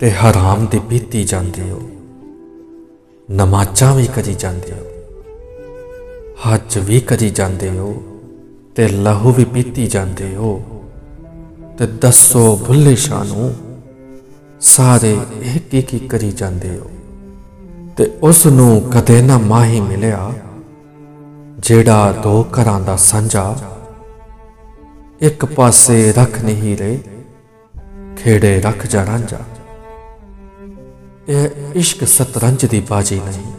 ਤੇ ਹਰਾਮ ਦੀ ਪੀਤੀ ਜਾਂਦੇ ਹੋ। ਨਮਾਜ਼ਾਂ ਵੀ ਕਰੀ ਜਾਂਦੇ ਹੋ। ਹੱਜ ਵੀ ਕਰੀ ਜਾਂਦੇ ਹੋ ਤੇ ਲਹੂ ਵੀ ਪੀਤੀ ਜਾਂਦੇ ਹੋ। ਤੇ ਦੱਸੋ ਭੁੱਲੇ ਸ਼ਾਹ ਨੂੰ, ਸਾਰੇ ਇੱਕ ਇੱਕ ਹੀ ਕਰੀ ਜਾਂਦੇ ਹੋ। ਤੇ ਉਸ ਨੂੰ ਕਦੇ ਨਾ ਮਾਹੀ ਮਿਲਿਆ, ਜਿਹੜਾ ਦੋ ਘਰਾਂ ਦਾ ਸਾਂਝਾ, ਇੱਕ ਪਾਸੇ ਰੱਖ ਨਹੀਂ ਰਹੇ, ਖੇੜੇ ਰੱਖ ਜਾ ਰਾਂਝਾ। ਇਹ ਇਸ਼ਕ ਸਤਰੰਜ ਦੀ ਬਾਜੀ ਨਹੀਂ,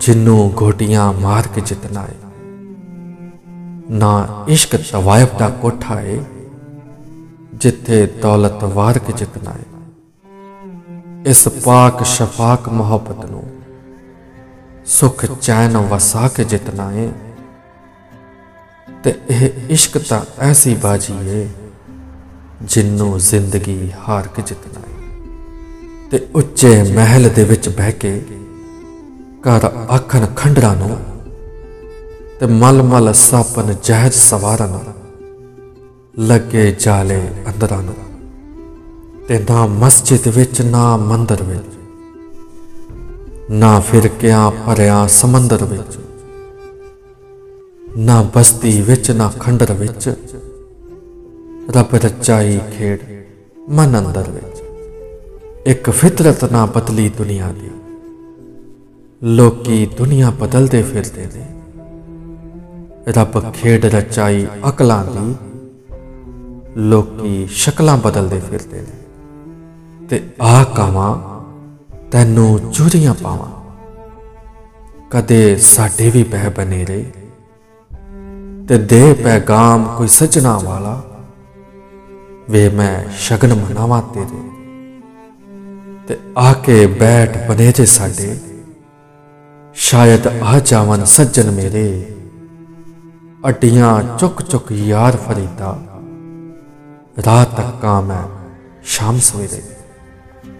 ਜਿੰਨੂੰ ਗੋਟੀਆਂ ਮਾਰ ਕੇ ਜਿੱਤਣਾ ਹੈ ਨਾ ਇਸ਼ਕ ਤਵਾਇਫ ਦਾ ਕੋਠਾ ਹੈ ਜਿੱਥੇ ਦੌਲਤ ਵਾਰ ਕੇ ਜਿੱਤਣਾ ਹੈ ਇਸ ਪਾਕ ਸ਼ਫਾਕ ਮੁਹੱਬਤ ਨੂੰ ਸੁਖ ਚੈਨ ਵਸਾ ਕੇ ਜਿੱਤਣਾ ਹੈ ਤੇ ਇਹ ਇਸ਼ਕ ਤਾਂ ਐਸੀ ਬਾਜੀ ਹੈ ਜਿੰਨੂੰ ਜ਼ਿੰਦਗੀ ਹਾਰ ਕੇ ਜਿੱਤਣਾ ਹੈ ਤੇ ਉੱਚੇ ਮਹਿਲ ਦੇ ਵਿੱਚ ਬਹਿ ਕੇ ਘਰ ਆਖਣ ਖੰਡਰਾਂ ਨੂੰ ਤੇ ਮਲ ਮਲ ਸਾਪਨ ਜਹਿਜ ਸਵਾਰਨ ਲੱਗੇ ਜਾਲੇ ਅੰਦਰਾਂ ਨੂੰ ਤੇ ਨਾ ਮਸਜਿਦ ਵਿੱਚ, ਨਾ ਮੰਦਰ ਵਿੱਚ, ਨਾ ਫਿਰਕਿਆਂ ਭਰਿਆ ਸਮੁੰਦਰ ਵਿੱਚ, ਨਾ ਬਸਤੀ ਵਿੱਚ, ਨਾ ਖੰਡਰ ਵਿੱਚ, ਰੱਬ ਰਚਾਈ ਖੇਡ ਮਨ ਅੰਦਰ ਵਿੱਚ। ਇੱਕ ਫਿਤਰਤ ਨਾ ਬਦਲੀ ਦੁਨੀਆ ਦੀ। ਲੋਕੀ ਦੁਨੀਆ ਬਦਲਦੇ ਫਿਰਦੇ ਨੇ। ਰੱਬ ਖੇਡ ਰਚਾਈ ਅਕਲਾਂ ਦੀ। ਲੋਕੀ ਸ਼ਕਲਾਂ ਬਦਲਦੇ ਫਿਰਦੇ ਨੇ। ਤੇ ਆ ਕਾਵਾਂ ਤੈਨੂੰ ਚੂਰੀਆਂ ਪਾਵਾਂ। ਕਦੇ ਸਾਡੇ ਵੀ ਬਹਿ ਬਨੇ ਰੇ ਤੇ ਦੇ ਪੈਗਾਮ ਕੋਈ ਸਜਣਾ ਵਾਲਾ। ਵੇ ਮੈਂ ਸ਼ਗਨ ਮਨਾਵਾਂ ਤੇਰੇ। ਤੇ ਆ ਕੇ ਬੈਠ ਬਨੇ ਜੇ ਸਾਡੇ। ਸ਼ਾਇਦ ਆ ਜਾਵਨ ਸੱਜਣ ਮੇਰੇ। ਅੱਡੀਆਂ ਚੁੱਕ ਚੁੱਕ ਯਾਰ ਫਰੀਦਾ। ਰਾਤ ਤੱਕਾਂ ਮੈਂ ਸ਼ਾਮ ਸਵੇਰੇ।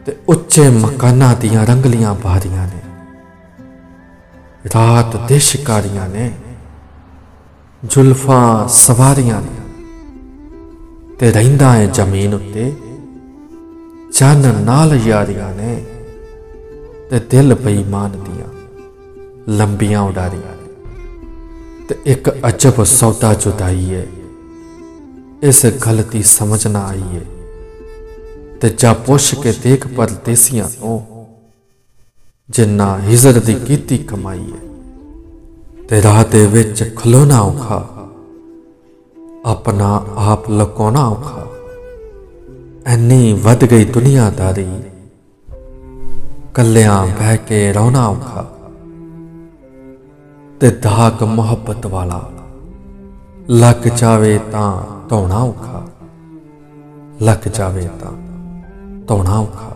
ਤੇ ਉੱਚੇ ਮਕਾਨਾਂ ਦੀਆਂ ਰੰਗਲੀਆਂ ਬਾਰੀਆਂ ਨੇ। ਰਾਤ ਦੇ ਸ਼ਿਕਾਰੀਆਂ ਨੇ। ਜ਼ੁਲਫਾਂ ਸਵਾਰੀਆਂ ਨੇ। ਤੇ ਰਹਿੰਦਾ ਹੈ ਜ਼ਮੀਨ ਉੱਤੇ ਚੰਨ ਨਾਲ ਯਾਰੀਆਂ ਨੇ ਤੇ ਦਿਲ ਬੇਈਮਾਨ ਦੀਆਂ, ਲੰਬੀਆਂ ਉਡਾਰੀਆਂ ਨੇ। ਤੇ ਇੱਕ ਅਜਬ ਸੌਦਾ ਜੁਦਾਈ ਹੈ ਇਸ ਗਲਤੀ ਸਮਝ ਨਾ ਆਈ ਹੈ ਤੇ ਜਾ ਪੁੱਛ ਕੇ ਦੇਖ ਪਰਦੇਸੀਆਂ ਤੋਂ, ਜਿੰਨਾ ਹਿਜ਼ਰ ਦੀ ਕੀਤੀ ਕਮਾਈ ਹੈ ਤੇ ਰਾਹ ਦੇ ਵਿੱਚ ਖਲੋਣਾ ਔਖਾ, ਆਪਣਾ ਆਪ ਲਕਾਉਣਾ ਔਖਾ। ਐਨੀ ਵੱਧ ਗਈ ਦੁਨੀਆਦਾਰੀ। ਕੱਲਿਆਂ ਬਹਿ ਕੇ ਰੌਣਾ ਔਖਾ ਤੇ ਦਾਗ ਮੁਹੱਬਤ ਵਾਲਾ। ਲੱਗ ਜਾਵੇ ਤਾਂ ਧੋਣਾ ਔਖਾ। ਲੱਗ ਜਾਵੇ ਤਾਂ ਧੋਣਾ ਔਖਾ।